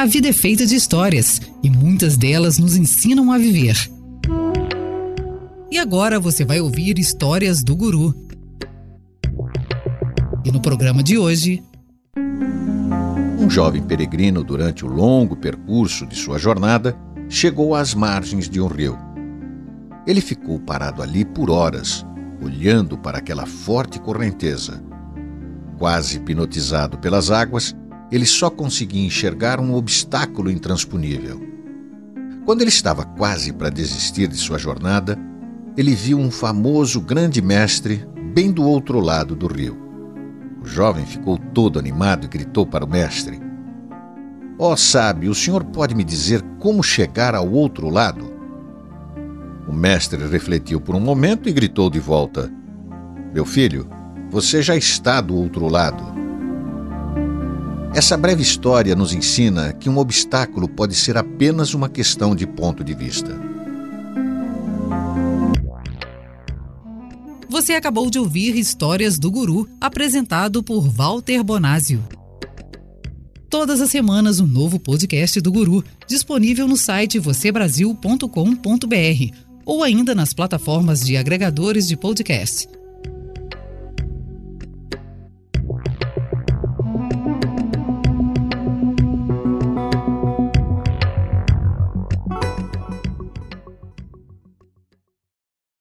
A vida é feita de histórias e muitas delas nos ensinam a viver. E agora você vai ouvir histórias do Guru. E no programa de hoje. Um jovem peregrino, durante o longo percurso de sua jornada, chegou às margens de um rio. Ele ficou parado ali por horas, olhando para aquela forte correnteza. Quase hipnotizado pelas águas, ele só conseguia enxergar um obstáculo intransponível. Quando ele estava quase para desistir de sua jornada, ele viu um famoso grande mestre bem do outro lado do rio. O jovem ficou todo animado e gritou para o mestre: Ó oh, sábio, o senhor pode me dizer como chegar ao outro lado? O mestre refletiu por um momento e gritou de volta: Meu filho, você já está do outro lado. Essa breve história nos ensina que um obstáculo pode ser apenas uma questão de ponto de vista. Você acabou de ouvir Histórias do Guru, apresentado por Walter Bonásio. Todas as semanas, um novo podcast do Guru, disponível no site vocêbrasil.com.br ou ainda nas plataformas de agregadores de podcast.